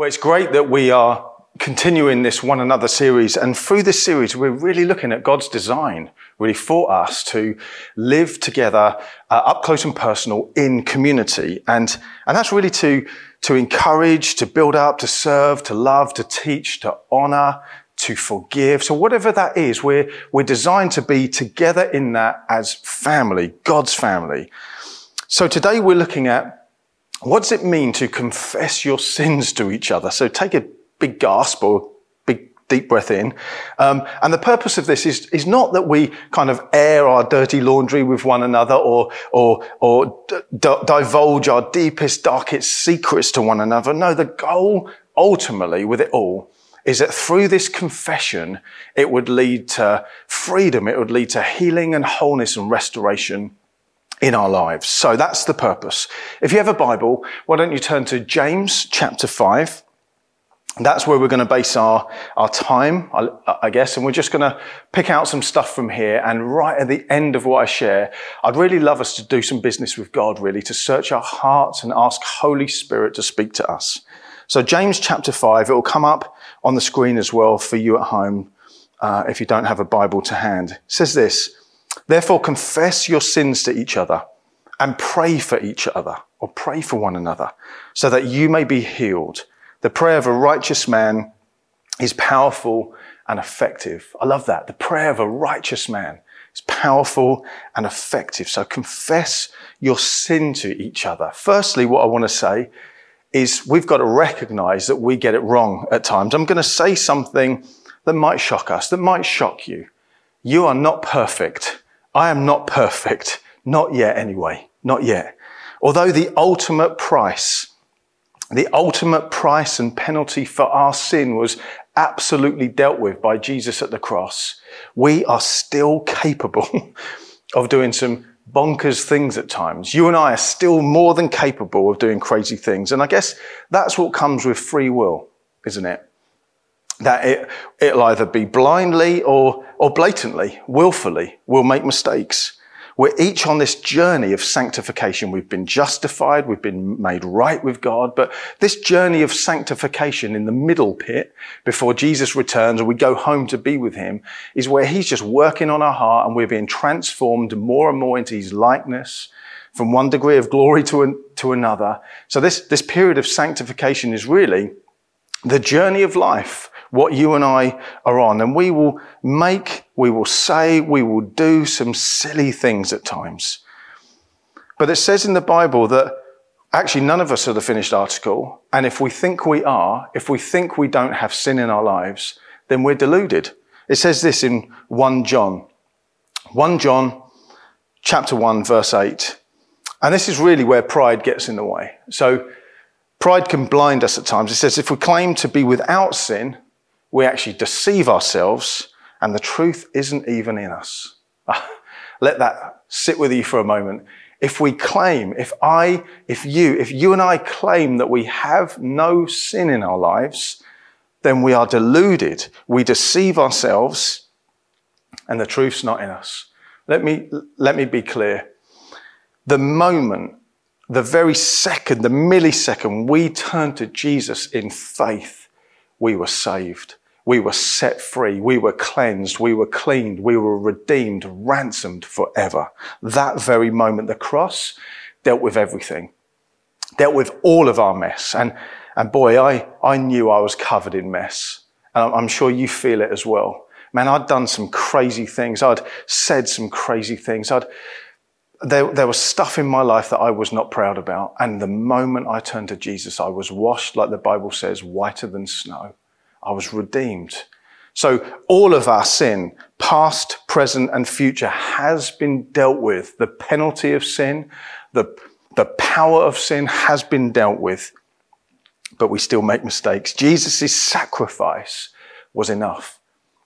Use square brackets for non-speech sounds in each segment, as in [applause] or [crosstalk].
Well, it's great that we are continuing this one another series. And through this series, we're really looking at God's design, really for us to live together uh, up close and personal in community. And, and that's really to, to encourage, to build up, to serve, to love, to teach, to honor, to forgive. So whatever that is, we're, we're designed to be together in that as family, God's family. So today we're looking at what does it mean to confess your sins to each other? So take a big gasp or big deep breath in. Um, and the purpose of this is, is not that we kind of air our dirty laundry with one another or, or, or d- divulge our deepest, darkest secrets to one another. No, the goal ultimately with it all is that through this confession, it would lead to freedom. It would lead to healing and wholeness and restoration in our lives. So that's the purpose. If you have a Bible, why don't you turn to James chapter 5? That's where we're going to base our, our time, I, I guess, and we're just going to pick out some stuff from here. And right at the end of what I share, I'd really love us to do some business with God, really, to search our hearts and ask Holy Spirit to speak to us. So James chapter 5, it will come up on the screen as well for you at home uh, if you don't have a Bible to hand. It says this, Therefore, confess your sins to each other and pray for each other or pray for one another so that you may be healed. The prayer of a righteous man is powerful and effective. I love that. The prayer of a righteous man is powerful and effective. So confess your sin to each other. Firstly, what I want to say is we've got to recognize that we get it wrong at times. I'm going to say something that might shock us, that might shock you. You are not perfect. I am not perfect. Not yet anyway. Not yet. Although the ultimate price, the ultimate price and penalty for our sin was absolutely dealt with by Jesus at the cross, we are still capable [laughs] of doing some bonkers things at times. You and I are still more than capable of doing crazy things. And I guess that's what comes with free will, isn't it? That it, it'll either be blindly or, or blatantly, willfully, we'll make mistakes. We're each on this journey of sanctification. We've been justified. We've been made right with God. But this journey of sanctification in the middle pit before Jesus returns and we go home to be with him is where he's just working on our heart and we're being transformed more and more into his likeness from one degree of glory to, an, to another. So this, this period of sanctification is really the journey of life what you and I are on. And we will make, we will say, we will do some silly things at times. But it says in the Bible that actually none of us are the finished article. And if we think we are, if we think we don't have sin in our lives, then we're deluded. It says this in 1 John. 1 John chapter 1 verse 8. And this is really where pride gets in the way. So pride can blind us at times. It says if we claim to be without sin, we actually deceive ourselves and the truth isn't even in us. [laughs] Let that sit with you for a moment. If we claim, if I, if you, if you and I claim that we have no sin in our lives, then we are deluded. We deceive ourselves and the truth's not in us. Let me, let me be clear. The moment, the very second, the millisecond we turn to Jesus in faith, we were saved. We were set free. We were cleansed. We were cleaned. We were redeemed, ransomed forever. That very moment, the cross dealt with everything, dealt with all of our mess. And, and boy, I, I knew I was covered in mess. And I'm sure you feel it as well. Man, I'd done some crazy things. I'd said some crazy things. I'd, there, there was stuff in my life that I was not proud about. And the moment I turned to Jesus, I was washed, like the Bible says, whiter than snow. I was redeemed. So all of our sin, past, present, and future has been dealt with. The penalty of sin, the, the power of sin has been dealt with, but we still make mistakes. Jesus' sacrifice was enough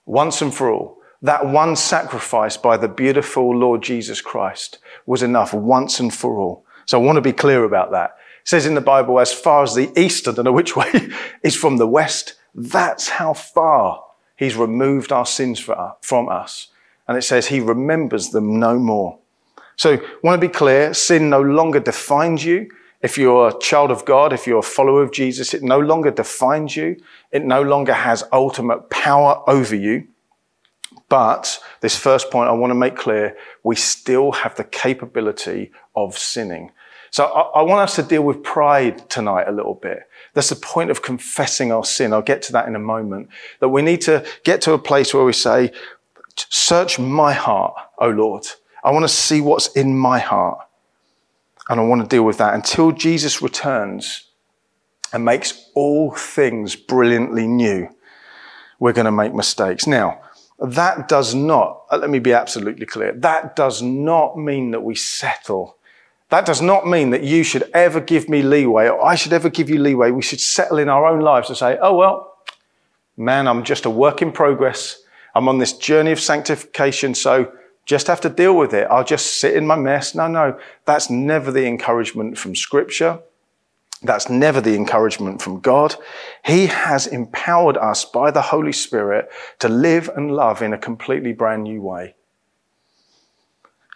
once and for all. That one sacrifice by the beautiful Lord Jesus Christ was enough once and for all. So I want to be clear about that. It says in the Bible, as far as the east, I don't know which [laughs] way, is from the west, that's how far he's removed our sins from us. And it says he remembers them no more. So want to be clear, sin no longer defines you. If you're a child of God, if you're a follower of Jesus, it no longer defines you. It no longer has ultimate power over you. But this first point I want to make clear, we still have the capability of sinning. So I, I, want us to deal with pride tonight a little bit. That's the point of confessing our sin. I'll get to that in a moment. That we need to get to a place where we say, search my heart, O Lord. I want to see what's in my heart. And I want to deal with that until Jesus returns and makes all things brilliantly new. We're going to make mistakes. Now, that does not, let me be absolutely clear, that does not mean that we settle. That does not mean that you should ever give me leeway or I should ever give you leeway. We should settle in our own lives and say, oh, well, man, I'm just a work in progress. I'm on this journey of sanctification, so just have to deal with it. I'll just sit in my mess. No, no, that's never the encouragement from scripture. That's never the encouragement from God. He has empowered us by the Holy Spirit to live and love in a completely brand new way.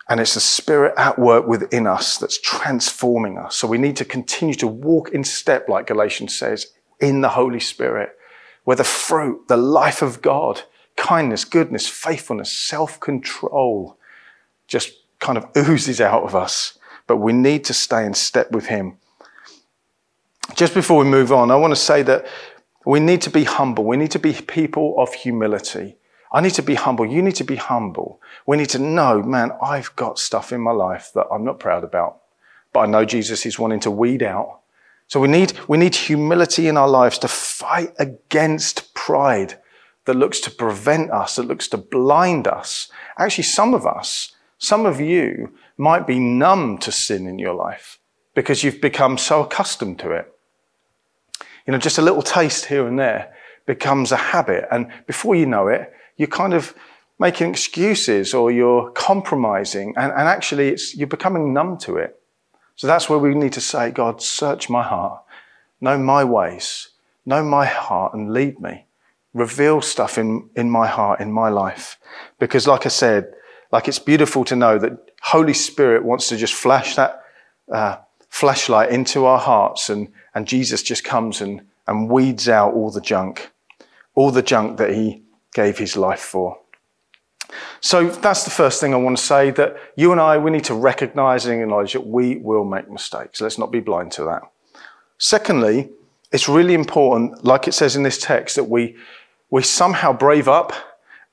And it's the Spirit at work within us that's transforming us. So we need to continue to walk in step, like Galatians says, in the Holy Spirit, where the fruit, the life of God, kindness, goodness, faithfulness, self control just kind of oozes out of us. But we need to stay in step with Him. Just before we move on, I want to say that we need to be humble. We need to be people of humility. I need to be humble. You need to be humble. We need to know, man, I've got stuff in my life that I'm not proud about, but I know Jesus is wanting to weed out. So we need, we need humility in our lives to fight against pride that looks to prevent us, that looks to blind us. Actually, some of us, some of you might be numb to sin in your life because you've become so accustomed to it. You know, just a little taste here and there becomes a habit. And before you know it, you're kind of making excuses or you're compromising. And, and actually, you're becoming numb to it. So that's where we need to say, God, search my heart, know my ways, know my heart, and lead me. Reveal stuff in, in my heart, in my life. Because, like I said, like it's beautiful to know that Holy Spirit wants to just flash that uh, flashlight into our hearts and, and Jesus just comes and, and weeds out all the junk, all the junk that he gave his life for. So that's the first thing I want to say that you and I, we need to recognize and acknowledge that we will make mistakes. Let's not be blind to that. Secondly, it's really important, like it says in this text, that we, we somehow brave up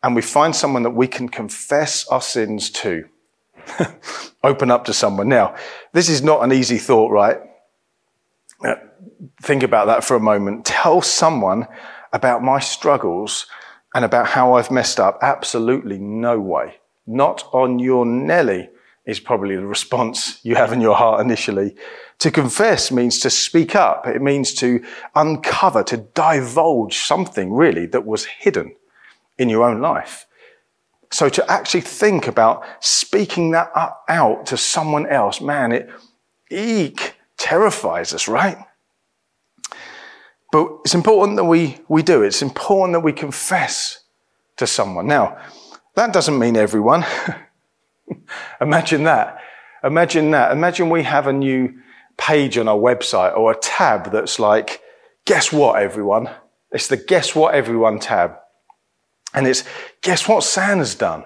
and we find someone that we can confess our sins to. [laughs] Open up to someone. Now, this is not an easy thought, right? Uh, think about that for a moment. Tell someone about my struggles and about how I've messed up. Absolutely no way. Not on your Nelly is probably the response you have in your heart initially. To confess means to speak up. It means to uncover, to divulge something really that was hidden in your own life. So to actually think about speaking that out to someone else, man, it eek terrifies us, right? But it's important that we, we do. It's important that we confess to someone. Now, that doesn't mean everyone. [laughs] Imagine that. Imagine that. Imagine we have a new page on our website or a tab that's like, guess what, everyone? It's the guess what, everyone tab. And it's, guess what Santa's done?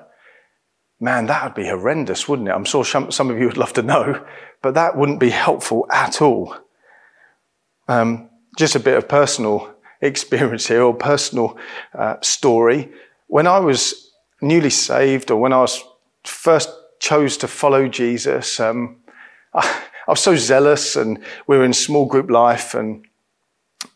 Man, that would be horrendous, wouldn't it? I'm sure some of you would love to know, but that wouldn't be helpful at all. Um, just a bit of personal [laughs] experience here or personal uh, story. When I was newly saved or when I was first chose to follow Jesus, um, I, [laughs] I was so zealous and we were in small group life and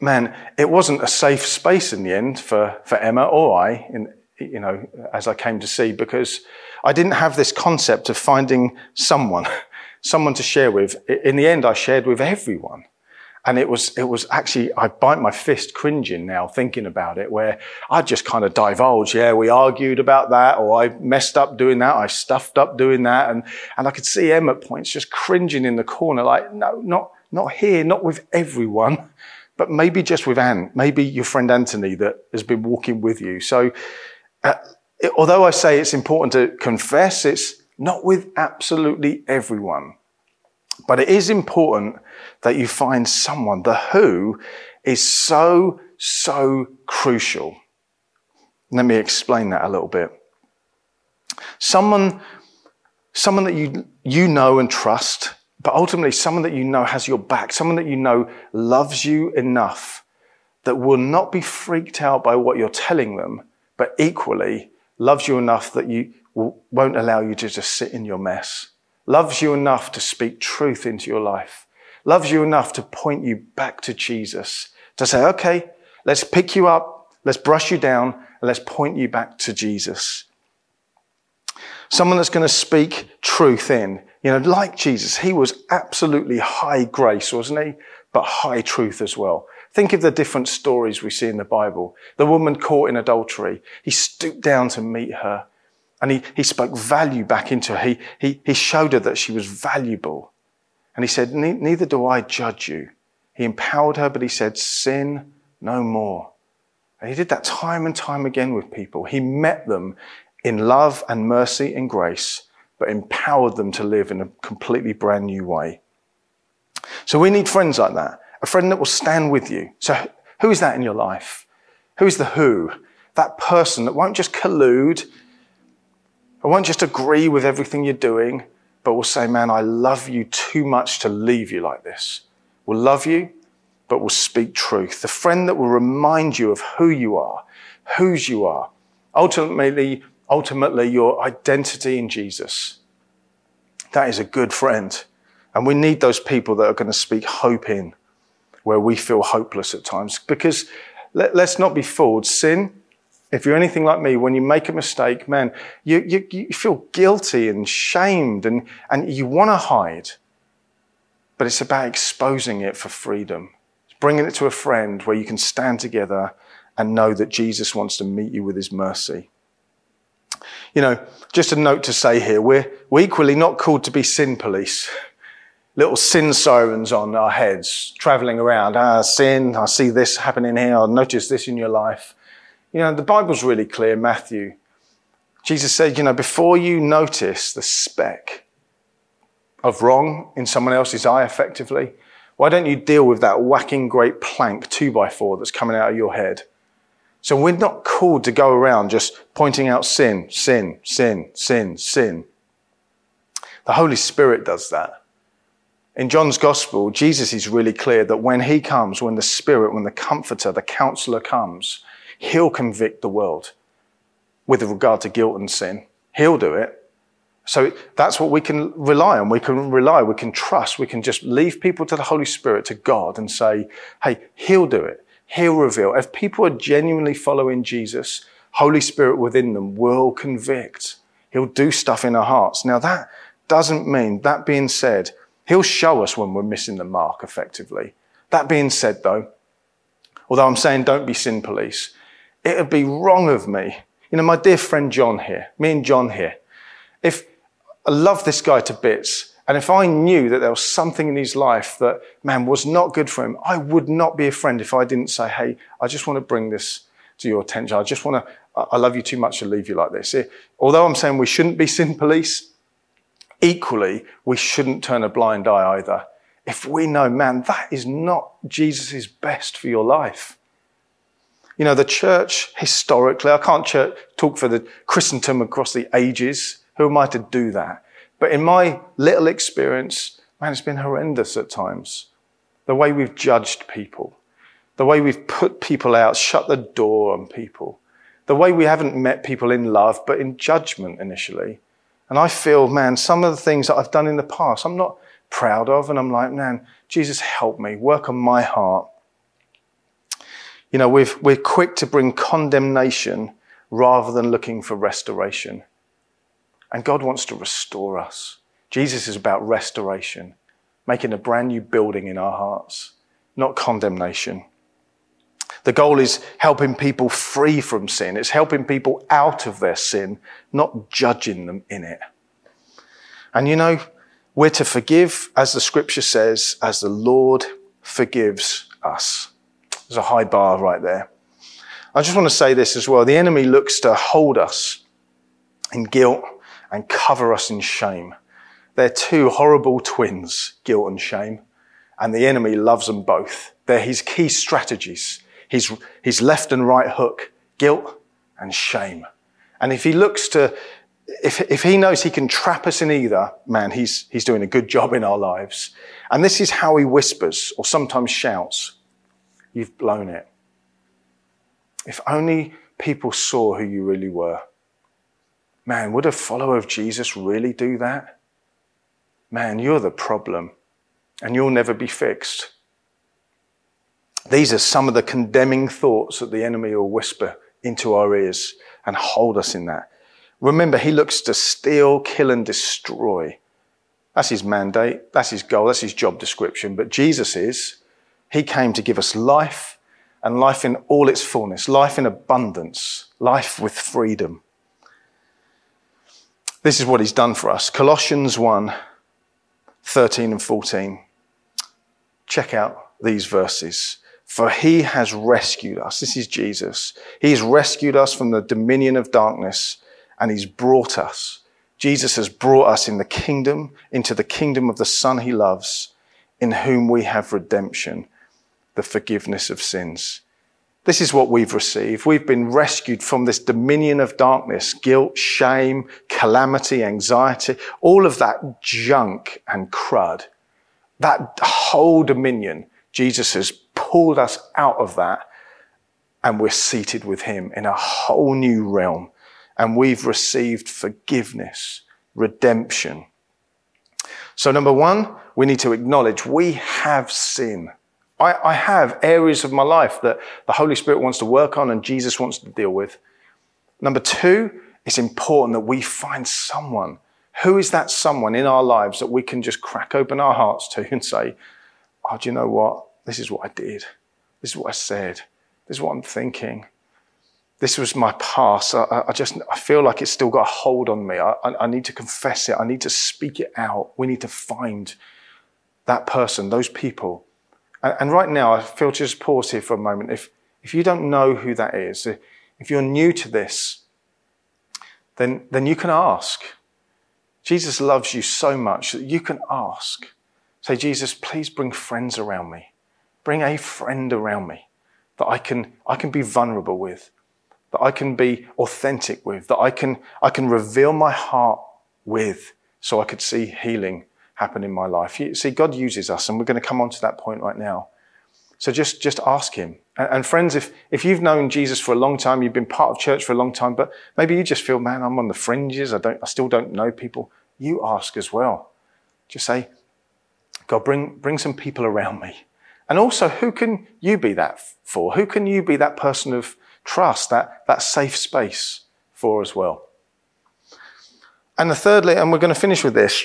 man, it wasn't a safe space in the end for, for Emma or I, in, you know, as I came to see, because I didn't have this concept of finding someone, [laughs] someone to share with. In the end, I shared with everyone. And it was, it was actually, I bite my fist cringing now thinking about it, where I just kind of divulge, yeah, we argued about that, or I messed up doing that, I stuffed up doing that. And, and I could see Em at points just cringing in the corner, like, no, not, not here, not with everyone but maybe just with Anne, maybe your friend Anthony that has been walking with you. So, uh, it, although I say it's important to confess, it's not with absolutely everyone. But it is important that you find someone. The who is so, so crucial. Let me explain that a little bit. Someone, someone that you, you know and trust, but ultimately someone that you know has your back, someone that you know loves you enough that will not be freaked out by what you're telling them, but equally loves you enough that you won't allow you to just sit in your mess, loves you enough to speak truth into your life, loves you enough to point you back to Jesus, to say, okay, let's pick you up, let's brush you down, and let's point you back to Jesus. Someone that's going to speak truth in. You know, like Jesus, he was absolutely high grace, wasn't he? But high truth as well. Think of the different stories we see in the Bible. The woman caught in adultery. He stooped down to meet her and he, he spoke value back into her. He, he, he showed her that she was valuable. And he said, neither do I judge you. He empowered her, but he said, sin no more. And he did that time and time again with people. He met them in love and mercy and grace, but empowered them to live in a completely brand new way. So we need friends like that a friend that will stand with you. So, who is that in your life? Who is the who? That person that won't just collude, or won't just agree with everything you're doing, but will say, Man, I love you too much to leave you like this. Will love you, but will speak truth. The friend that will remind you of who you are, whose you are. Ultimately, ultimately, your identity in Jesus. That is a good friend. And we need those people that are going to speak hope in where we feel hopeless at times. Because let, us not be fooled. Sin, if you're anything like me, when you make a mistake, man, you, you, you feel guilty and shamed and, and you want to hide. But it's about exposing it for freedom, bringing it to a friend where you can stand together and know that Jesus wants to meet you with his mercy. You know, just a note to say here, we're, we're equally not called to be sin police little sin sirens on our heads, traveling around. Ah, sin, I see this happening here, I notice this in your life. You know, the Bible's really clear, Matthew. Jesus said, you know, before you notice the speck of wrong in someone else's eye effectively, why don't you deal with that whacking great plank two by four that's coming out of your head? So we're not called to go around just pointing out sin, sin, sin, sin, sin. The Holy Spirit does that. In John's gospel, Jesus is really clear that when he comes, when the Spirit, when the Comforter, the Counselor comes, he'll convict the world with regard to guilt and sin. He'll do it. So that's what we can rely on. We can rely, we can trust, we can just leave people to the Holy Spirit, to God, and say, hey, He'll do it. He'll reveal. If people are genuinely following Jesus, Holy Spirit within them will convict. He'll do stuff in our hearts. Now that doesn't mean, that being said, He'll show us when we're missing the mark effectively. That being said, though, although I'm saying don't be sin police, it would be wrong of me. You know, my dear friend John here, me and John here, if I love this guy to bits, and if I knew that there was something in his life that, man, was not good for him, I would not be a friend if I didn't say, hey, I just want to bring this to your attention. I just want to, I love you too much to leave you like this. Although I'm saying we shouldn't be sin police, Equally, we shouldn't turn a blind eye either. If we know, man, that is not Jesus' best for your life. You know, the church historically, I can't church, talk for the Christendom across the ages. Who am I to do that? But in my little experience, man, it's been horrendous at times. The way we've judged people, the way we've put people out, shut the door on people, the way we haven't met people in love, but in judgment initially. And I feel, man, some of the things that I've done in the past, I'm not proud of. And I'm like, man, Jesus, help me, work on my heart. You know, we we're quick to bring condemnation rather than looking for restoration. And God wants to restore us. Jesus is about restoration, making a brand new building in our hearts, not condemnation. The goal is helping people free from sin. It's helping people out of their sin, not judging them in it. And you know, we're to forgive, as the scripture says, as the Lord forgives us. There's a high bar right there. I just want to say this as well. The enemy looks to hold us in guilt and cover us in shame. They're two horrible twins, guilt and shame. And the enemy loves them both. They're his key strategies. His, his left and right hook, guilt and shame. And if he looks to, if, if he knows he can trap us in either, man, he's, he's doing a good job in our lives. And this is how he whispers or sometimes shouts, you've blown it. If only people saw who you really were. Man, would a follower of Jesus really do that? Man, you're the problem and you'll never be fixed. These are some of the condemning thoughts that the enemy will whisper into our ears and hold us in that. Remember, he looks to steal, kill, and destroy. That's his mandate. That's his goal. That's his job description. But Jesus is, he came to give us life and life in all its fullness, life in abundance, life with freedom. This is what he's done for us. Colossians 1 13 and 14. Check out these verses. For he has rescued us. This is Jesus. He's rescued us from the dominion of darkness and he's brought us. Jesus has brought us in the kingdom, into the kingdom of the Son he loves, in whom we have redemption, the forgiveness of sins. This is what we've received. We've been rescued from this dominion of darkness, guilt, shame, calamity, anxiety, all of that junk and crud. That whole dominion, Jesus has pulled us out of that and we're seated with him in a whole new realm. And we've received forgiveness, redemption. So number one, we need to acknowledge we have sin. I, I have areas of my life that the Holy Spirit wants to work on and Jesus wants to deal with. Number two, it's important that we find someone. Who is that someone in our lives that we can just crack open our hearts to [laughs] and say, Oh, do you know what? This is what I did. This is what I said. This is what I'm thinking. This was my past. I, I just, I feel like it's still got a hold on me. I, I, I need to confess it. I need to speak it out. We need to find that person, those people and right now, I feel to just pause here for a moment. If, if you don't know who that is, if you're new to this, then, then you can ask. Jesus loves you so much that you can ask. Say, Jesus, please bring friends around me. Bring a friend around me that I can, I can be vulnerable with, that I can be authentic with, that I can, I can reveal my heart with so I could see healing happen in my life. You, see, God uses us, and we're going to come on to that point right now. So just, just ask Him. And, and, friends, if, if you've known Jesus for a long time, you've been part of church for a long time, but maybe you just feel, man, I'm on the fringes. I don't, I still don't know people. You ask as well. Just say, God, bring, bring some people around me. And also, who can you be that for? Who can you be that person of trust, that, that safe space for as well? And the thirdly, and we're going to finish with this,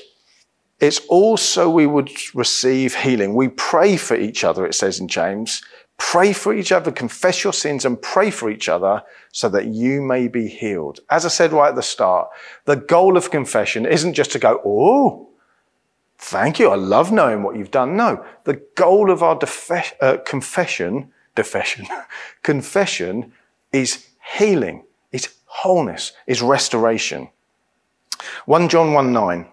it's also we would receive healing. We pray for each other, it says in James. Pray for each other, confess your sins and pray for each other so that you may be healed. As I said right at the start, the goal of confession isn't just to go, oh, thank you. I love knowing what you've done. No, the goal of our defe- uh, confession, defession, [laughs] confession is healing, is wholeness, is restoration. 1 John 1 9.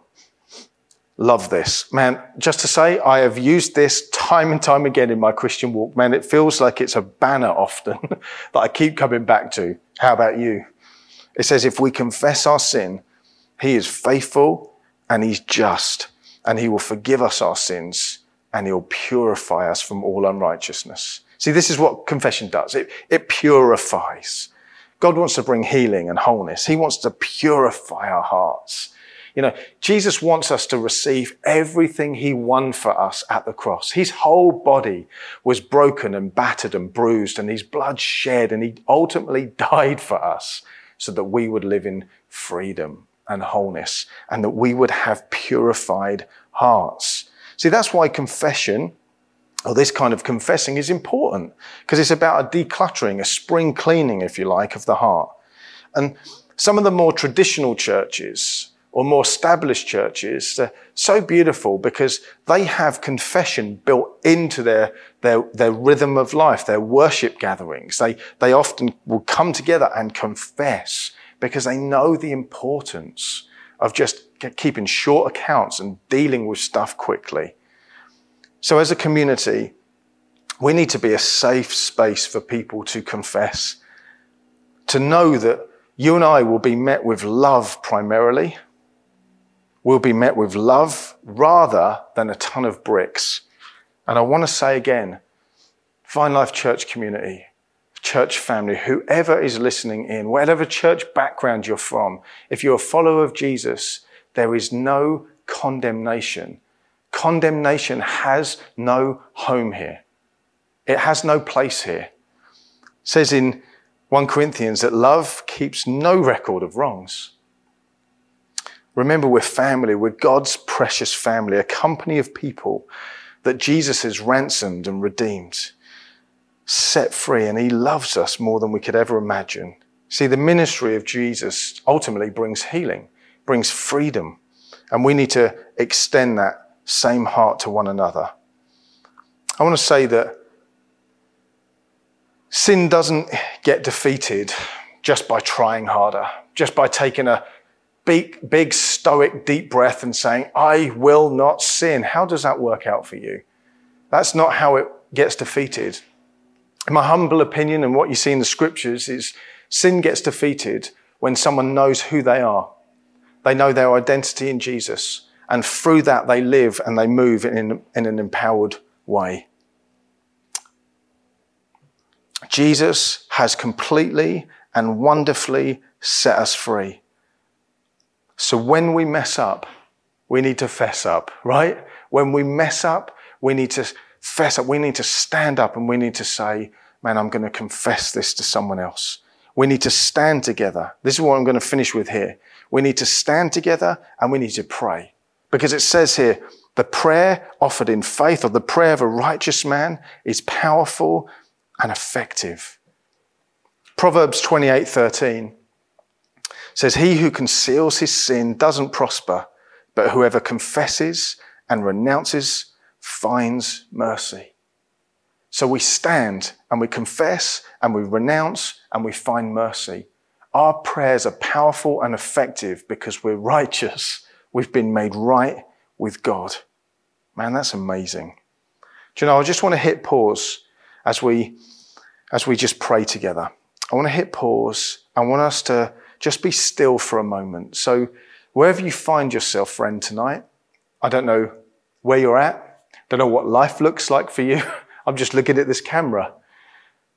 Love this. Man, just to say, I have used this time and time again in my Christian walk. Man, it feels like it's a banner often [laughs] that I keep coming back to. How about you? It says, if we confess our sin, he is faithful and he's just and he will forgive us our sins and he'll purify us from all unrighteousness. See, this is what confession does. It, it purifies. God wants to bring healing and wholeness. He wants to purify our hearts. You know, Jesus wants us to receive everything he won for us at the cross. His whole body was broken and battered and bruised and his blood shed and he ultimately [laughs] died for us so that we would live in freedom and wholeness and that we would have purified hearts. See, that's why confession or this kind of confessing is important because it's about a decluttering, a spring cleaning, if you like, of the heart. And some of the more traditional churches, or more established churches, they're so beautiful because they have confession built into their, their, their rhythm of life, their worship gatherings. They, they often will come together and confess because they know the importance of just keeping short accounts and dealing with stuff quickly. So as a community, we need to be a safe space for people to confess, to know that you and I will be met with love primarily. We'll be met with love rather than a ton of bricks. And I want to say again, Vine Life Church community, church family, whoever is listening in, whatever church background you're from, if you're a follower of Jesus, there is no condemnation. Condemnation has no home here. It has no place here. It says in 1 Corinthians that love keeps no record of wrongs. Remember, we're family. We're God's precious family, a company of people that Jesus has ransomed and redeemed, set free, and He loves us more than we could ever imagine. See, the ministry of Jesus ultimately brings healing, brings freedom, and we need to extend that same heart to one another. I want to say that Sin doesn't get defeated just by trying harder, just by taking a big, big stoic deep breath and saying, I will not sin. How does that work out for you? That's not how it gets defeated. My humble opinion, and what you see in the scriptures, is sin gets defeated when someone knows who they are. They know their identity in Jesus, and through that they live and they move in, in an empowered way. Jesus has completely and wonderfully set us free. So when we mess up, we need to fess up, right? When we mess up, we need to fess up. We need to stand up and we need to say, man, I'm going to confess this to someone else. We need to stand together. This is what I'm going to finish with here. We need to stand together and we need to pray. Because it says here, the prayer offered in faith or the prayer of a righteous man is powerful and effective. Proverbs 28:13 says he who conceals his sin doesn't prosper, but whoever confesses and renounces finds mercy. So we stand and we confess and we renounce and we find mercy. Our prayers are powerful and effective because we're righteous. We've been made right with God. Man, that's amazing. Do you know, I just want to hit pause as we, as we just pray together. I want to hit pause. I want us to just be still for a moment. So wherever you find yourself, friend, tonight, I don't know where you're at. Don't know what life looks like for you. [laughs] I'm just looking at this camera.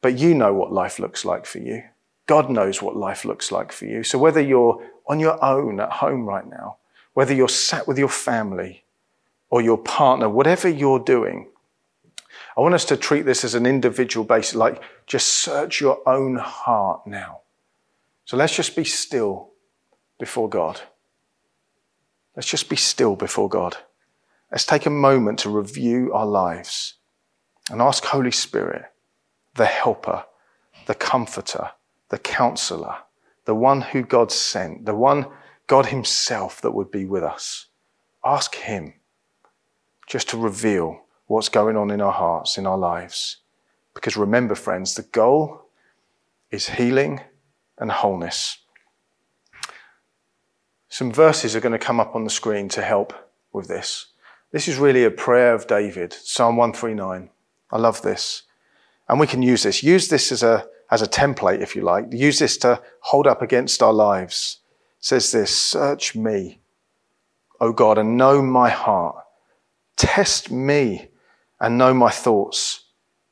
But you know what life looks like for you. God knows what life looks like for you. So whether you're on your own at home right now, whether you're sat with your family or your partner, whatever you're doing, I want us to treat this as an individual basis, like just search your own heart now. So let's just be still before God. Let's just be still before God. Let's take a moment to review our lives and ask Holy Spirit, the helper, the comforter, the counselor, the one who God sent, the one God Himself that would be with us. Ask Him just to reveal what's going on in our hearts, in our lives. Because remember, friends, the goal is healing and wholeness. Some verses are going to come up on the screen to help with this. This is really a prayer of David, Psalm 139. I love this. And we can use this. Use this as a, as a template, if you like. Use this to hold up against our lives. It says this, search me, O God, and know my heart. Test me and know my thoughts.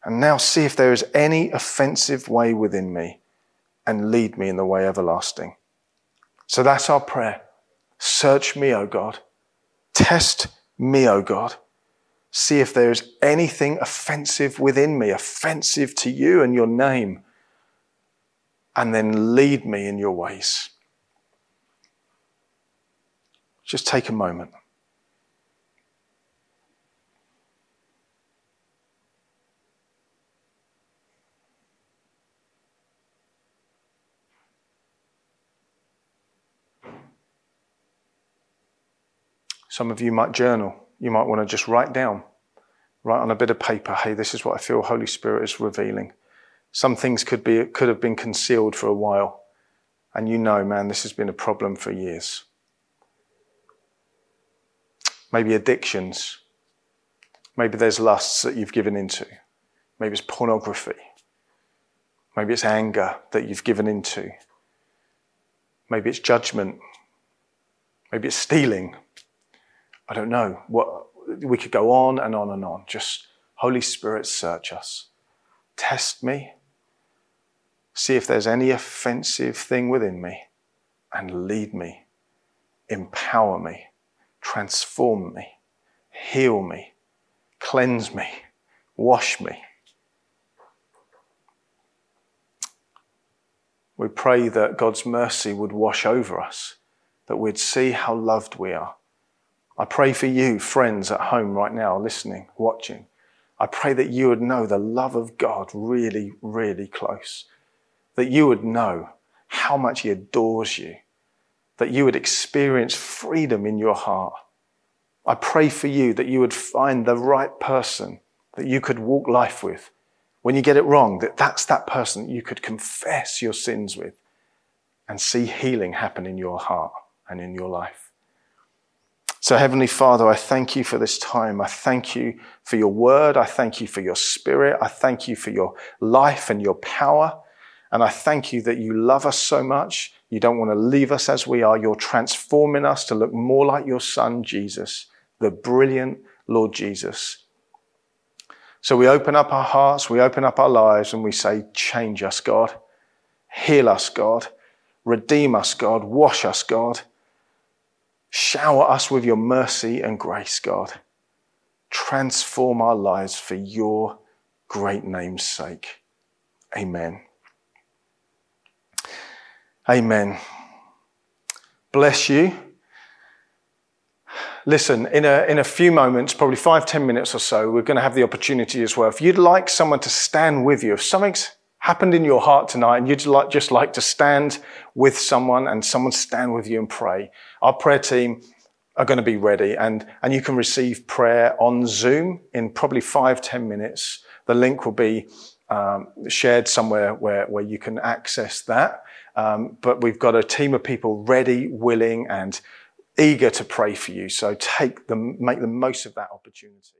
And now see if there is any offensive way within me and lead me in the way everlasting. So that's our prayer. Search me, O God. Test me, O God. See if there is anything offensive within me, offensive to you and your name, and then lead me in your ways. Just take a moment. Some of you might journal. You might want to just write down, write on a bit of paper, hey, this is what I feel Holy Spirit is revealing. Some things could be could have been concealed for a while. And you know, man, this has been a problem for years. Maybe addictions. Maybe there's lusts that you've given into. Maybe it's pornography. Maybe it's anger that you've given into. Maybe it's judgment. Maybe it's stealing. I don't know. What, we could go on and on and on. Just Holy Spirit, search us. Test me. See if there's any offensive thing within me and lead me. Empower me. Transform me. Heal me. Cleanse me. Wash me. We pray that God's mercy would wash over us, that we'd see how loved we are. I pray for you, friends at home right now, listening, watching. I pray that you would know the love of God really, really close. That you would know how much He adores you. That you would experience freedom in your heart. I pray for you that you would find the right person that you could walk life with when you get it wrong, that that's that person you could confess your sins with and see healing happen in your heart and in your life. So, Heavenly Father, I thank you for this time. I thank you for your word. I thank you for your spirit. I thank you for your life and your power. And I thank you that you love us so much. You don't want to leave us as we are. You're transforming us to look more like your son, Jesus, the brilliant Lord Jesus. So we open up our hearts, we open up our lives, and we say, Change us, God. Heal us, God. Redeem us, God. Wash us, God. Shower us with your mercy and grace, God. Transform our lives for your great name's sake. Amen. Amen. Bless you. Listen, in a, in a few moments, probably five, ten minutes or so, we're going to have the opportunity as well. If you'd like someone to stand with you, if something's happened in your heart tonight and you'd like, just like to stand with someone and someone stand with you and pray, our prayer team are going to be ready and, and you can receive prayer on Zoom in probably five, ten minutes. The link will be um, shared somewhere where, where you can access that. Um, but we've got a team of people ready, willing, and eager to pray for you. So take the, make the most of that opportunity.